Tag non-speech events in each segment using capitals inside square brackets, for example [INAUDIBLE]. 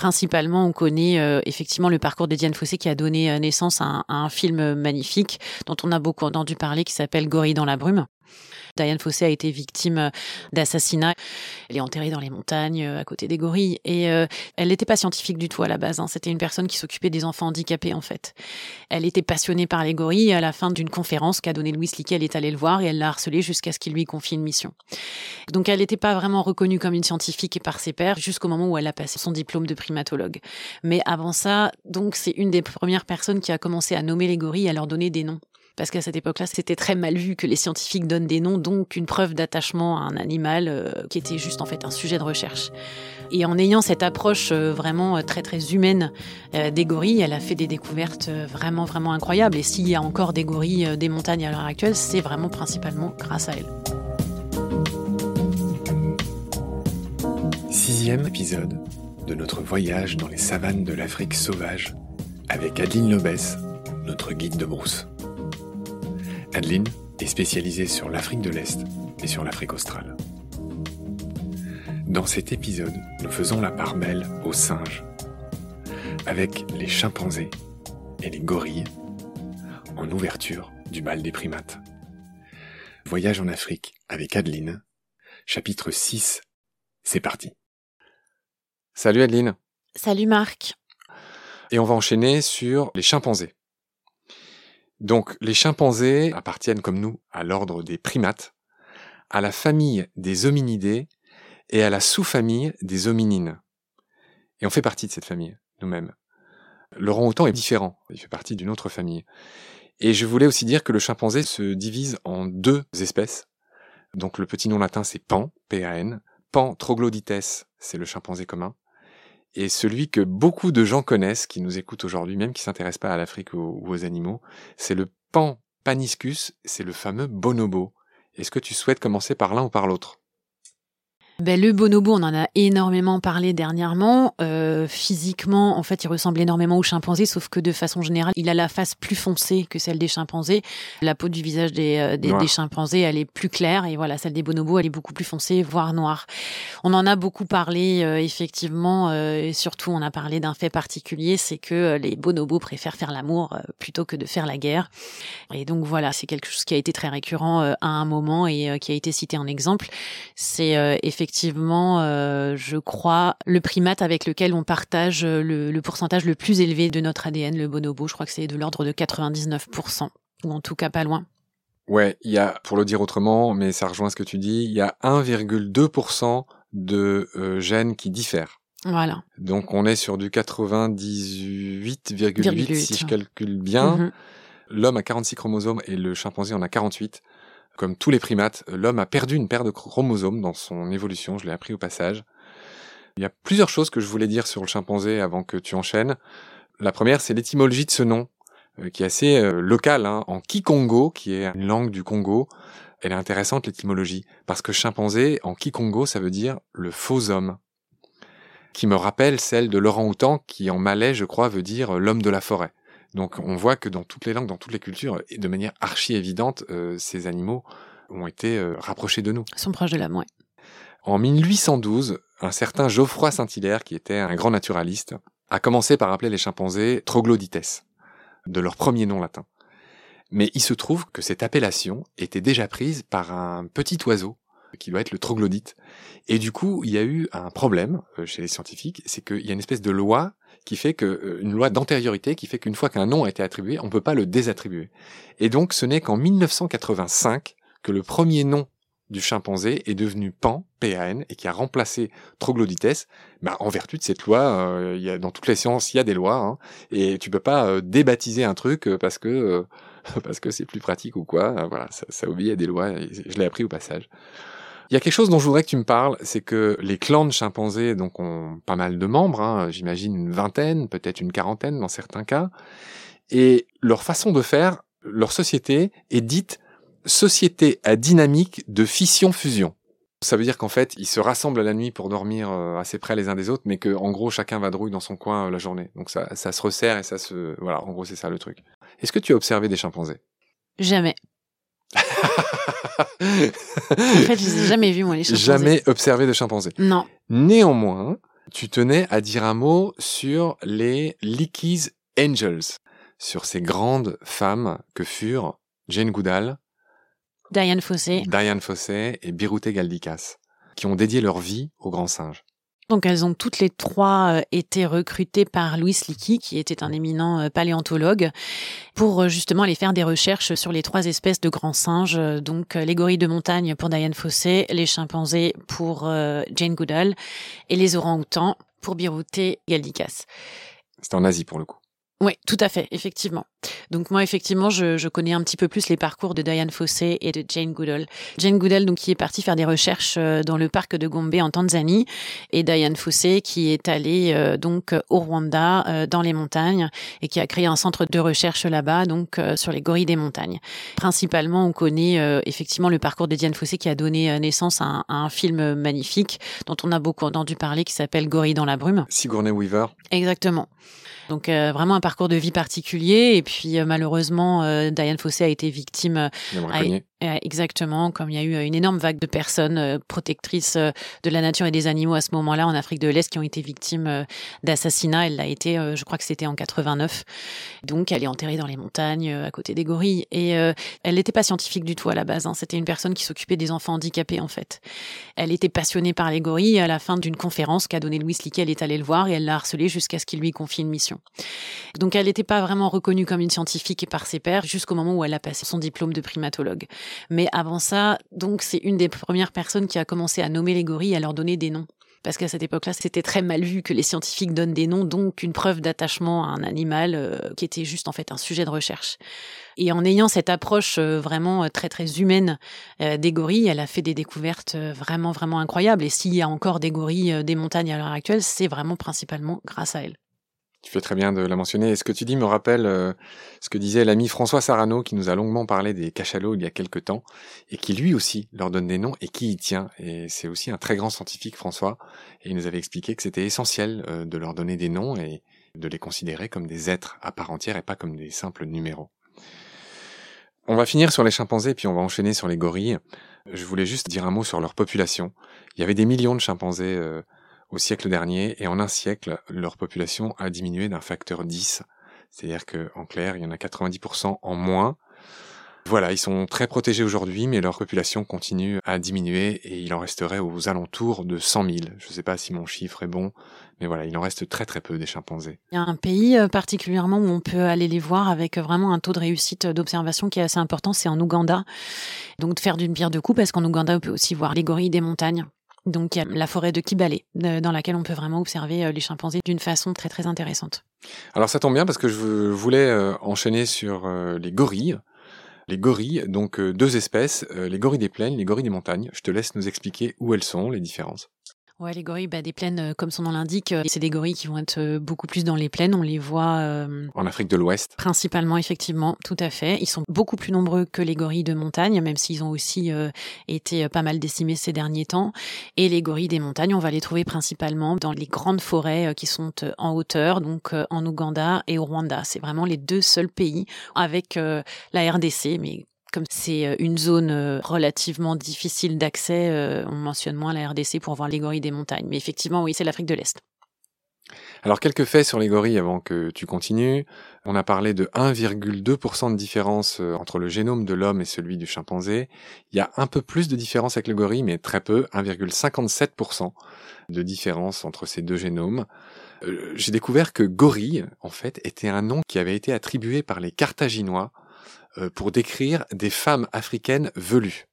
principalement, on connaît euh, effectivement le parcours de Diane Fossé qui a donné naissance à un, film magnifique dont on a beaucoup entendu parler qui s'appelle Gorille dans la brume. Diane Fossé a été victime euh, d'assassinat. Elle est enterrée dans les montagnes euh, à côté des gorilles. Et euh, elle n'était pas scientifique du tout à la base. Hein. C'était une personne qui s'occupait des enfants handicapés en fait. Elle était passionnée par les gorilles à la fin d'une conférence qu'a donnée Louis Liquet, elle est allée le voir et elle l'a harcelé jusqu'à ce qu'il lui confie une mission. Donc elle n'était pas vraiment reconnue comme une scientifique par ses pairs jusqu'au moment où elle a passé son diplôme de primatologue. Mais avant ça, donc c'est une des premières personnes qui a commencé à nommer les gorilles à leur donner des noms parce qu'à cette époque-là, c'était très mal vu que les scientifiques donnent des noms, donc une preuve d'attachement à un animal euh, qui était juste en fait un sujet de recherche. Et en ayant cette approche euh, vraiment euh, très très humaine des gorilles, elle a fait des découvertes vraiment incroyables. Et s'il y a encore des gorilles des montagnes à l'heure actuelle, c'est vraiment principalement grâce à elle. Sixième épisode de notre voyage dans les savanes de l'Afrique sauvage avec Adeline Lobès, notre guide de brousse. Adeline est spécialisée sur l'Afrique de l'Est et sur l'Afrique australe. Dans cet épisode, nous faisons la part belle aux singes, avec les chimpanzés et les gorilles, en ouverture du bal des primates. Voyage en Afrique avec Adeline, chapitre 6, c'est parti. Salut Adeline. Salut Marc. Et on va enchaîner sur les chimpanzés. Donc les chimpanzés appartiennent comme nous à l'ordre des primates, à la famille des hominidés et à la sous-famille des hominines. Et on fait partie de cette famille, nous-mêmes. Le orang-outan est différent, il fait partie d'une autre famille. Et je voulais aussi dire que le chimpanzé se divise en deux espèces. Donc le petit nom latin c'est Pan, P-A-N. Pan troglodytes, c'est le chimpanzé commun et celui que beaucoup de gens connaissent, qui nous écoutent aujourd'hui, même qui s'intéressent pas à l'Afrique ou, aux animaux, c'est le pan paniscus, c'est le fameux bonobo. Est-ce que tu souhaites commencer par l'un ou par l'autre? Ben, le bonobo, on en a énormément parlé dernièrement. Euh, physiquement, en fait, il ressemble énormément au chimpanzé, sauf que de façon générale, il a la face plus foncée que celle des chimpanzés. La peau du visage des, euh, des, chimpanzés, elle est plus claire, et voilà, celle des bonobos, elle est beaucoup plus foncée, voire noire. On en a beaucoup parlé, euh, effectivement, et surtout, on a parlé d'un fait particulier, c'est que les bonobos préfèrent faire l'amour plutôt que de faire la guerre. Et donc voilà, c'est quelque chose qui a été très récurrent à un moment et qui a été cité en exemple. C'est effectivement effectivement, euh, je crois, le primate avec lequel on partage le, pourcentage le plus élevé de notre ADN, le bonobo. Je crois que c'est de l'ordre de 99%, ou en tout cas pas loin. Ouais, il y a, pour le dire autrement, mais ça rejoint ce que tu dis, il y a 1,2% de euh, gènes qui diffèrent. Voilà. Donc on est sur du 98,8 si je calcule bien. Mm-hmm. L'homme a 46 chromosomes et le chimpanzé en a 48 comme tous les primates, l'homme a perdu une paire de chromosomes dans son évolution, je l'ai appris au passage. Il y a plusieurs choses que je voulais dire sur le chimpanzé avant que tu enchaînes. La première, c'est l'étymologie de ce nom, euh, qui est assez euh, local. Hein. En Kikongo, qui est une langue du Congo, elle est intéressante l'étymologie, parce que chimpanzé, en Kikongo, ça veut dire le faux homme, qui me rappelle celle de Laurent Houtan, qui en malais, je crois, veut dire l'homme de la forêt. Donc on voit que dans toutes les langues, dans toutes les cultures, et de manière archi évidente, euh, ces animaux ont été euh, rapprochés de nous. Ils sont proches de l'homme, ouais. En 1812, un certain Geoffroy Saint-Hilaire, qui était un grand naturaliste, a commencé par appeler les chimpanzés troglodytes, de leur premier nom latin. Mais il se trouve que cette appellation était déjà prise par un petit oiseau qui doit être le troglodyte. Et du coup, il y a eu un problème euh, chez les scientifiques, c'est qu'il y a une espèce de loi qui fait que euh, une loi d'antériorité qui fait qu'une fois qu'un nom a été attribué, on ne peut pas le désattribuer. Et donc, ce n'est qu'en 1985 que le premier nom du chimpanzé est devenu Pan, P-A-N, et qui a remplacé Troglodytes, bah, en vertu de cette loi, euh, y a, dans toutes les sciences, il y a des lois, hein, et tu peux pas euh, débaptiser un truc parce que [LAUGHS] parce que c'est plus pratique ou quoi. voilà, ça, ça obéit à des lois. je l'ai appris au passage. Il y a quelque chose dont je voudrais que tu me parles, c'est que les clans de chimpanzés donc ont pas mal de membres, hein, j'imagine une vingtaine, peut-être une quarantaine dans certains cas, et leur façon de faire, leur société est dite société à dynamique de fission-fusion. Ça veut dire qu'en fait, ils se rassemblent à la nuit pour dormir euh, assez près les uns des autres, mais que en gros chacun va drouiller dans son coin euh, la journée. Donc ça, ça se resserre et ça se, voilà, en gros c'est ça le truc. Est-ce que tu as observé des chimpanzés? Jamais en fait, je les ai jamais vus, moi, les chimpanzés. Jamais observé de chimpanzés. Non. Néanmoins, tu tenais à dire un mot sur les Leakey's Angels, sur ces grandes femmes que furent Jane Goodall, Diane Fossé, Diane Fossé et Birute Galdikas, qui ont dédié leur vie aux grands singes. Donc elles ont toutes les trois euh, été recrutées par Louis Leakey, qui était un éminent euh, paléontologue, pour euh, justement aller faire des recherches sur les trois espèces de grands singes, donc les gorilles de montagne pour Diane Fossé, les chimpanzés pour Jane Goodall et les orang-outans pour Birute Galdikas. C'était en Asie pour le coup. Oui, tout à fait, effectivement. Donc moi, effectivement, je, je, connais un petit peu plus les parcours de Diane Fossé et de Jane Goodall. Jane Goodall, donc, qui est partie faire des recherches euh, dans le parc de Gombe en Tanzanie, et Diane Fossé, qui est allée euh, donc au Rwanda, euh, dans les montagnes, et qui a créé un centre de recherche là-bas, donc sur les gorilles des montagnes. Principalement, on connaît effectivement le parcours de Diane Fossé, qui a donné naissance à un, à un, film magnifique dont on a beaucoup entendu parler, qui s'appelle Gorille dans la brume. Sigourney Weaver. Exactement. Donc euh, vraiment un parcours de vie particulier. Et puis euh, malheureusement, euh, Diane Fossé a été victime. exactement, comme il y a eu une énorme vague de personnes protectrices de la nature et des animaux à ce moment-là en Afrique de l'Est qui ont été victimes d'assassinats. Elle l'a été, je crois que c'était en 89. Donc elle est enterrée dans les montagnes à côté des gorilles. Et elle n'était pas scientifique du tout à la base. Hein. C'était une personne qui s'occupait des enfants handicapés en fait. Elle était passionnée par les gorilles. À la fin d'une conférence qu'a donnée Louis Leakey, elle est allée le voir et elle l'a harcelé jusqu'à ce qu'il lui confie une mission. Donc elle n'était pas vraiment reconnue comme une scientifique par ses pairs jusqu'au moment où elle a passé son diplôme de primatologue. Mais avant ça, donc c'est une des premières personnes qui a commencé à nommer les gorilles et à leur donner des noms parce qu'à cette époque-là, c'était très mal vu que les scientifiques donnent des noms, donc une preuve d'attachement à un animal euh, qui était juste en fait un sujet de recherche. Et en ayant cette approche euh, vraiment euh, très très humaine des gorilles, elle a fait des découvertes vraiment vraiment incroyables. Et s'il y a encore des gorilles des montagnes à l'heure actuelle, c'est vraiment principalement grâce à elle. Tu fais très bien de la mentionner. Et ce que tu dis me rappelle euh, ce que disait l'ami François Sarano, qui nous a longuement parlé des cachalots il y a quelques temps, et qui lui aussi leur donne des noms et qui y tient. Et c'est aussi un très grand scientifique, François, et il nous avait expliqué que c'était essentiel euh, de leur donner des noms et de les considérer comme des êtres à part entière et pas comme des simples numéros. On va finir sur les chimpanzés, puis on va enchaîner sur les gorilles. Je voulais juste dire un mot sur leur population. Il y avait des millions de chimpanzés euh, au siècle dernier, et en un siècle, leur population a diminué d'un facteur 10. C'est-à-dire qu'en clair, il y en a 90% en moins. Voilà, ils sont très protégés aujourd'hui, mais leur population continue à diminuer et il en resterait aux alentours de 100 000. Je ne sais pas si mon chiffre est bon, mais voilà, il en reste très très peu des chimpanzés. Il y a un pays euh, particulièrement où on peut aller les voir avec vraiment un taux de réussite d'observation qui est assez important, c'est en Ouganda. Donc de faire d'une pierre deux coups, parce qu'en Ouganda, on peut aussi voir les gorilles des montagnes. Donc la forêt de Kibale, dans laquelle on peut vraiment observer euh, les chimpanzés d'une façon très très intéressante. Alors ça tombe bien parce que je voulais euh, enchaîner sur euh, les gorilles. Les gorilles, donc deux espèces, les gorilles des plaines, les gorilles des montagnes. Je te laisse nous expliquer où elles sont, les différences. Ouais, les gorilles bah, des plaines, euh, comme son nom l'indique, euh, c'est des gorilles qui vont être euh, beaucoup plus dans les plaines. On les voit en Afrique de l'Ouest. Principalement, effectivement, tout à fait. Ils sont beaucoup plus nombreux que les gorilles de montagne, même s'ils ont aussi été pas mal décimés ces derniers temps. Et les gorilles des montagnes, on va les trouver principalement dans les grandes forêts qui sont en hauteur, donc en Ouganda et au Rwanda. C'est vraiment les deux seuls pays avec la RDC, mais comme c'est euh, une zone euh, relativement difficile d'accès, euh, on mentionne moins la RDC pour voir les gorilles des montagnes. Mais effectivement, oui, c'est l'Afrique de l'Est. Alors quelques faits sur les gorilles avant que tu continues. On a parlé de 1,2% de différence entre le génome de l'homme et celui du chimpanzé. Il y a un peu plus de différence avec le gorille, mais très peu, 1,57% de différence entre ces deux génomes. J'ai découvert que gorille, en fait, était un nom qui avait été attribué par les Carthaginois pour décrire des femmes africaines velues.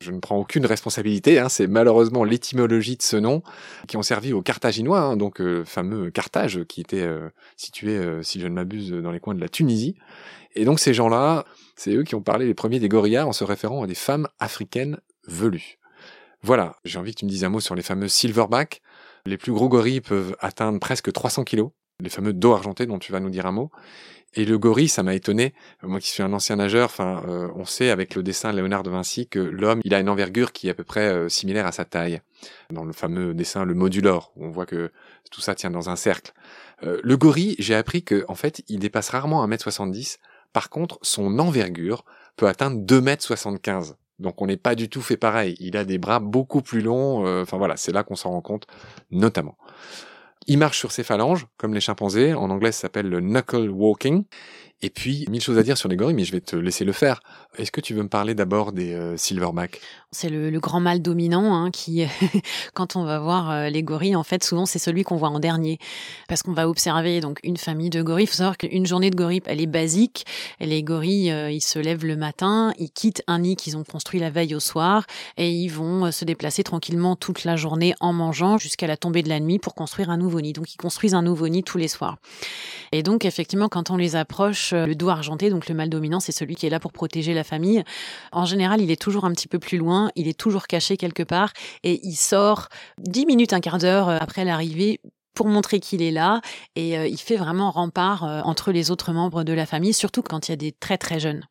Je ne prends aucune responsabilité, hein, c'est malheureusement l'étymologie de ce nom qui ont servi aux Carthaginois, hein, donc euh, fameux Carthage qui était euh, situé, si je ne m'abuse, dans les coins de la Tunisie. Et donc ces gens-là, c'est eux qui ont parlé les premiers des gorillas en se référant à des femmes africaines velues. Voilà, j'ai envie que tu me dises un mot sur les fameux silverback. Les plus gros gorilles peuvent atteindre presque 300 kilos, les fameux dos argentés dont tu vas nous dire un mot. Et le gorille, ça m'a étonné. Moi qui suis un ancien nageur, enfin, euh, on sait avec le dessin de Léonard de Vinci que l'homme, il a une envergure qui est à peu près euh, similaire à sa taille. Dans le fameux dessin, le modulor, on voit que tout ça tient dans un cercle. Euh, le gorille, j'ai appris que, en fait, il dépasse rarement 1m70. Par contre, son envergure peut atteindre 2m75. Donc on n'est pas du tout fait pareil. Il a des bras beaucoup plus longs. Enfin voilà, c'est là qu'on s'en rend compte, notamment. Il marche sur ses phalanges, comme les chimpanzés. En anglais, ça s'appelle le knuckle walking. Et puis, mille choses à dire sur les gorilles, mais je vais te laisser le faire. Est-ce que tu veux me parler d'abord des euh, silverbacks C'est le, grand mâle dominant hein, qui, [LAUGHS] quand on va voir euh, les gorilles, en fait, souvent c'est celui qu'on voit en dernier, parce qu'on va observer donc une famille de gorilles. Il faut savoir qu'une journée de gorilles, elle est basique. Les gorilles, euh, ils se lèvent le matin, ils quittent un nid qu'ils ont construit la veille au soir, et ils vont se déplacer tranquillement toute la journée en mangeant jusqu'à la tombée de la nuit pour construire un nouveau nid. Donc ils construisent un nouveau nid tous les soirs. Et donc effectivement, quand on les approche euh, le dos argenté, donc le mâle dominant, c'est celui qui est là pour protéger la famille. En général, il est toujours un petit peu plus loin, il est toujours caché quelque part et il sort dix minutes, un quart d'heure euh, après l'arrivée pour montrer qu'il est là et euh, il fait vraiment rempart entre les autres membres de la famille, surtout quand il y a des très très jeunes.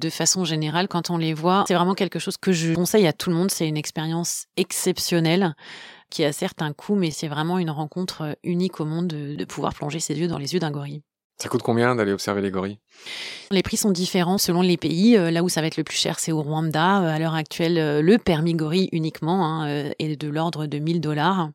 De façon générale, quand on les voit, c'est vraiment quelque chose que je conseille à tout le monde. C'est une expérience exceptionnelle qui a certes un coût, mais c'est vraiment une rencontre unique au monde de, de pouvoir plonger ses yeux dans les yeux d'un gorille. Ça coûte combien d'aller observer les gorilles? Les prix sont différents selon les pays. Euh, là où ça va être le plus cher, c'est au Rwanda. Euh, à l'heure actuelle, euh, le permis gorille uniquement hein, est de l'ordre de 1000 dollars.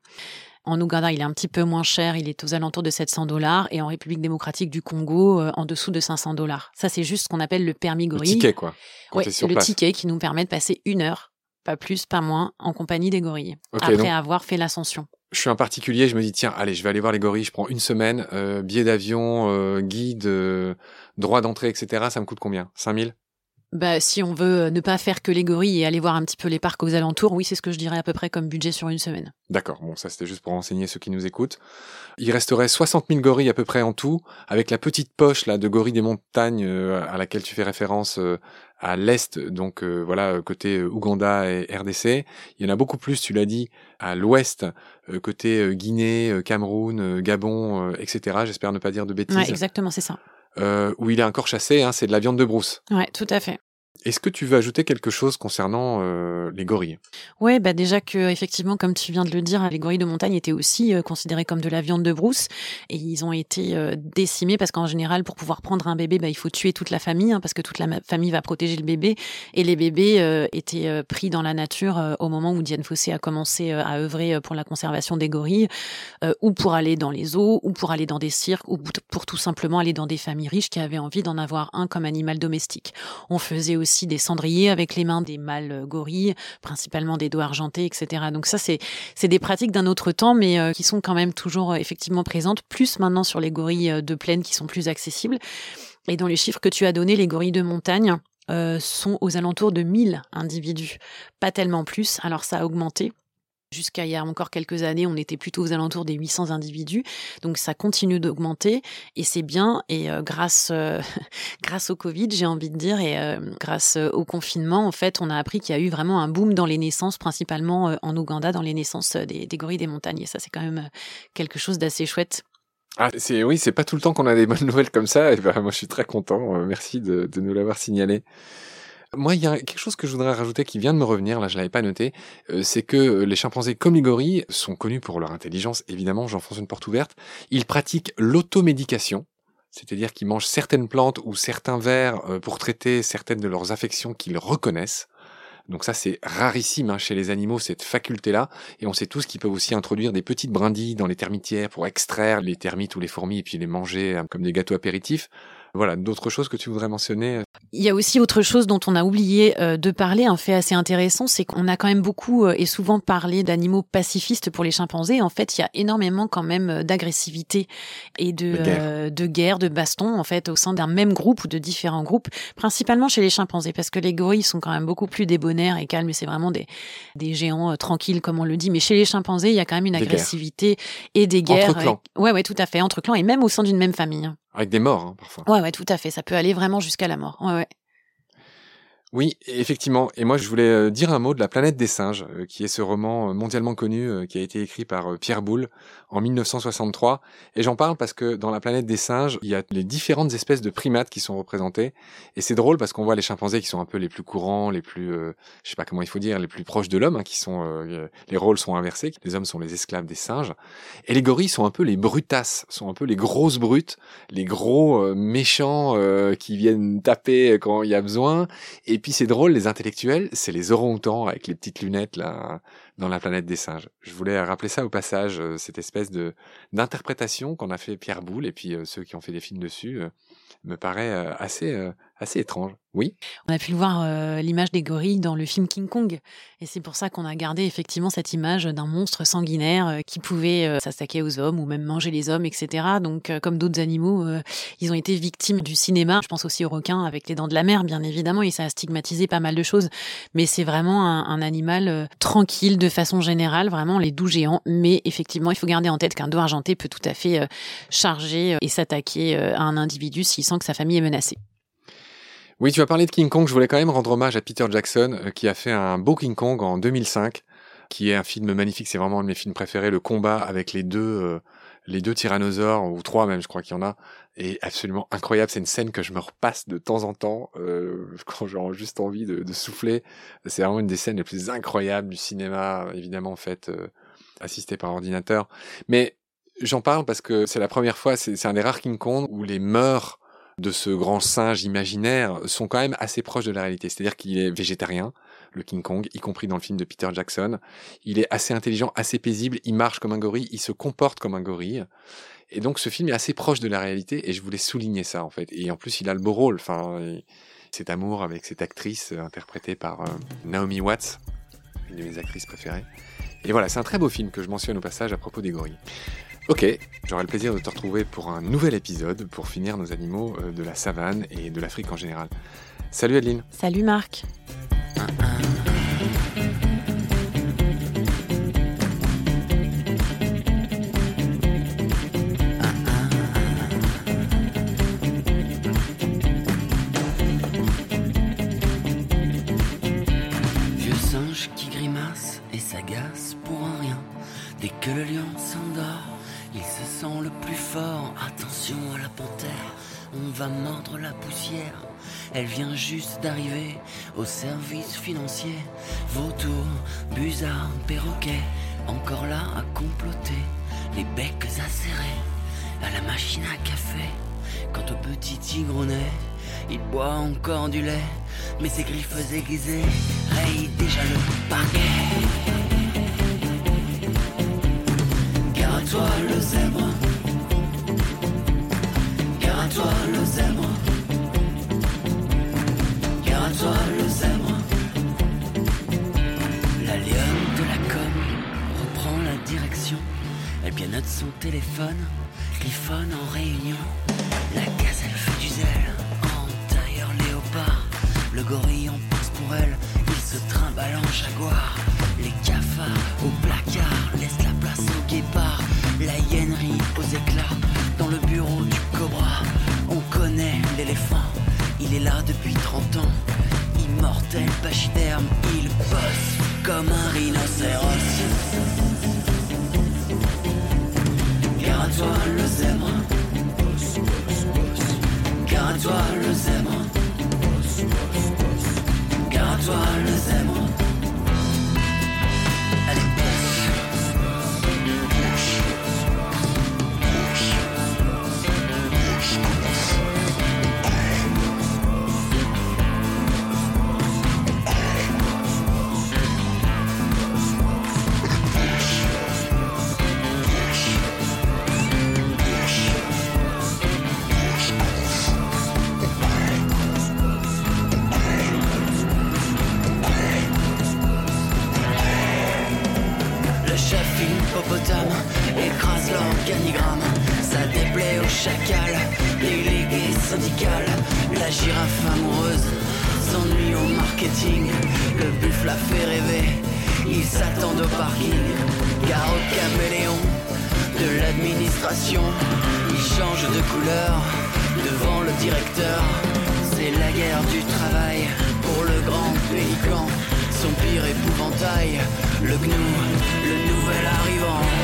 En Ouganda, il est un petit peu moins cher, il est aux alentours de 700 dollars. Et en République démocratique du Congo, en dessous de 500 dollars. Ça, c'est juste ce qu'on appelle le permis gorille. Le ticket, quoi. Oui, le ticket qui nous permet de passer une heure, pas plus, pas moins, en compagnie des gorilles, après avoir fait l'ascension je suis un particulier, je me dis tiens, allez, je vais aller voir les gorilles, je prends une semaine, euh, billet d'avion, euh, guide, euh, droit d'entrée, etc. Ça me coûte combien? 5000 bah, si on veut ne pas faire que les gorilles et aller voir un petit peu les parcs aux alentours, oui, c'est ce que je dirais à peu près comme budget sur une semaine. D'accord, bon, ça c'était juste pour renseigner ceux qui nous écoutent. Il resterait 60 000 gorilles à peu près en tout, avec la petite poche là de gorilles des montagnes à laquelle tu fais référence à l'est, donc euh, voilà, côté euh, Ouganda et RDC. Il y en a beaucoup plus, tu l'as dit, à l'ouest, euh, côté Guinée, Cameroun, Gabon, etc. J'espère ne pas dire de bêtises. Ouais, exactement, c'est ça. où il est encore chassé, hein, c'est de la viande de brousse. Ouais, tout à fait. Est-ce que tu veux ajouter quelque chose concernant euh, les gorilles? Oui, bah déjà que effectivement, comme tu viens de le dire, les gorilles de montagne étaient aussi euh, considérés comme de la viande de brousse et ils ont été euh, décimés parce qu'en général, pour pouvoir prendre un bébé, bah, il faut tuer toute la famille hein, parce que toute la famille va protéger le bébé et les bébés étaient pris dans la nature au moment où Diane Fossé a commencé à œuvrer pour la conservation des gorilles ou pour aller dans les eaux ou pour aller dans des cirques ou pour tout simplement aller dans des familles riches qui avaient envie d'en avoir un comme animal domestique. On faisait aussi des cendriers avec les mains des mâles gorilles, principalement des doigts argentés, etc. Donc ça, c'est des pratiques d'un autre temps, mais euh, qui sont quand même toujours euh, effectivement présentes, plus maintenant sur les gorilles euh, de plaine qui sont plus accessibles. Et dans les chiffres que tu as donnés, les gorilles de montagne sont aux alentours de 1000 individus, pas tellement plus. Alors ça a augmenté. Jusqu'à il y a encore quelques années, on était plutôt aux alentours des 800 individus. Donc ça continue d'augmenter et c'est bien. Et euh, grâce, euh, [LAUGHS] grâce au Covid, j'ai envie de dire, et euh, grâce au confinement, en fait, on a appris qu'il y a eu vraiment un boom dans les naissances, principalement en Ouganda, dans les naissances des, gorilles des montagnes. Et ça, c'est quand même quelque chose d'assez chouette. Ah, c'est oui, c'est pas tout le temps qu'on a des bonnes nouvelles comme ça. Et ben, moi, je suis très content. merci de nous l'avoir signalé. Moi, il y a quelque chose que je voudrais rajouter qui vient de me revenir, là je l'avais pas noté, euh, c'est que euh, les chimpanzés comme les gorilles sont connus pour leur intelligence, évidemment, j'enfonce une porte ouverte. Ils pratiquent l'automédication, c'est-à-dire qu'ils mangent certaines plantes ou certains vers euh, pour traiter certaines de leurs affections qu'ils reconnaissent. Donc ça, c'est rarissime hein, chez les animaux, cette faculté-là. Et on sait tous qu'ils peuvent aussi introduire des petites brindilles dans les termitières pour extraire les termites ou les fourmis et puis les manger comme des gâteaux apéritifs. Voilà, d'autres choses que tu voudrais mentionner euh? Il y a aussi autre chose dont on a oublié euh, de parler, un fait assez intéressant, c'est qu'on a quand même beaucoup euh, et souvent parlé d'animaux pacifistes pour les chimpanzés. En fait, il y a énormément quand même d'agressivité et de, guerre. de guerre, de baston, en fait, au sein d'un même groupe ou de différents groupes, principalement chez les chimpanzés, parce que les gorilles sont quand même beaucoup plus débonnaires et calmes, et c'est vraiment des, des géants tranquilles, comme on le dit. Mais chez les chimpanzés, il y a quand même une agressivité et des guerres. Entre clans. ouais, ouais, tout à fait, entre clans et même au sein d'une même famille. Avec des morts, hein, parfois. Ouais, ouais, tout à fait. Ça peut aller vraiment jusqu'à la mort. Ouais, ouais. Oui, effectivement. Et moi, je voulais euh, dire un mot de La planète des singes, euh, qui est ce roman euh, mondialement connu qui a été écrit par Pierre Boulle en 1963. Et j'en parle parce que dans La planète des singes, il y a les différentes espèces de primates qui sont représentées. Et c'est drôle parce qu'on voit les chimpanzés qui sont un peu les plus courants, les plus, je sais pas comment il faut dire, les plus proches de l'homme, hein, qui sont, les rôles sont inversés. Les hommes sont les esclaves des singes. Et les gorilles sont un peu les brutasses, sont un peu les grosses brutes, les gros méchants qui viennent taper quand il y a besoin. Puis c'est drôle, les intellectuels, c'est les orang-outans avec les petites lunettes là dans la planète des singes. Je voulais rappeler ça au passage, euh, cette espèce de d'interprétation qu'en a fait Pierre Boulle et puis euh, ceux qui ont fait des films dessus euh, me paraît assez assez étrange. Oui. On a pu voir euh, l'image des gorilles dans le film King Kong, et c'est pour ça qu'on a gardé effectivement cette image d'un monstre sanguinaire euh, qui pouvait euh, s'attaquer aux hommes ou même manger les hommes, etc. Donc, comme d'autres animaux, ils ont été victimes du cinéma. Je pense aussi aux requins avec les dents de la mer, bien évidemment, et ça a stigmatisé pas mal de choses. Mais c'est vraiment un, un animal tranquille de façon générale, vraiment les doux géants. Mais effectivement, il faut garder en tête qu'un dos argenté peut tout à fait charger et s'attaquer à un individu s'il sent que sa famille est menacée. Oui, tu as parlé de King Kong. Je voulais quand même rendre hommage à Peter Jackson, euh, qui a fait un beau King Kong en 2005, qui est un film magnifique. C'est vraiment un de mes films préférés. Le combat avec les deux, euh, les deux tyrannosaures, ou trois même, je crois qu'il y en a, est absolument incroyable. C'est une scène que je me repasse de temps en temps euh, [LAUGHS] quand j'ai juste envie de, de souffler. C'est vraiment une des scènes les plus incroyables du cinéma, évidemment, en fait, assisté par ordinateur. Mais j'en parle parce que c'est la première fois, c'est un des rares King Kong où les mœurs de ce grand singe imaginaire sont quand même assez proches de la réalité. C'est-à-dire qu'il est végétarien, le King Kong, y compris dans le film de Peter Jackson. Il est assez intelligent, assez paisible, il marche comme un gorille, il se comporte comme un gorille. Et donc ce film est assez proche de la réalité et je voulais souligner ça en fait. Et en plus il a le beau rôle, enfin cet amour avec cette actrice euh, interprétée par euh, Naomi Watts, une de mes actrices préférées. Et voilà, c'est un très beau film que je mentionne au passage à propos des gorilles. Ok, j'aurai le plaisir de te retrouver pour un nouvel épisode pour finir nos animaux euh, de la savane et de l'Afrique en général. Salut Adeline. Salut Marc. Elle vient juste d'arriver au service financier. Vautour, busard, perroquet, encore là à comploter. Les becs acérés à la machine à café. Quant au petit tigronnet, il boit encore du lait. Mais ses griffes aiguisées rayent déjà le parquet. Gare à toi le zèbre Gare à toi le zèbre toi le zèbre. La lionne de la com reprend la direction. Elle pianote son téléphone Griffonne en réunion. La gazelle fait du zèle. En tailleur léopard Le gorille en passe pour elle. Il se trimballe en jaguar. Les cafards au placard Laissent la place au guépard. La hyènerie aux éclats Dans le bureau du cobra. On connaît l'éléphant Il est là depuis 30 ans. Immortel pachyderme Il bosse comme un rhinocéros. À toi le zèbre. À toi le zèbre. À toi le zèbre Le buffle la fait rêver, il s'attend au parking. Gare au caméléon de l'administration. Il change de couleur devant le directeur. C'est la guerre du travail pour le grand pélican. Son pire épouvantail, le gnou, le nouvel arrivant.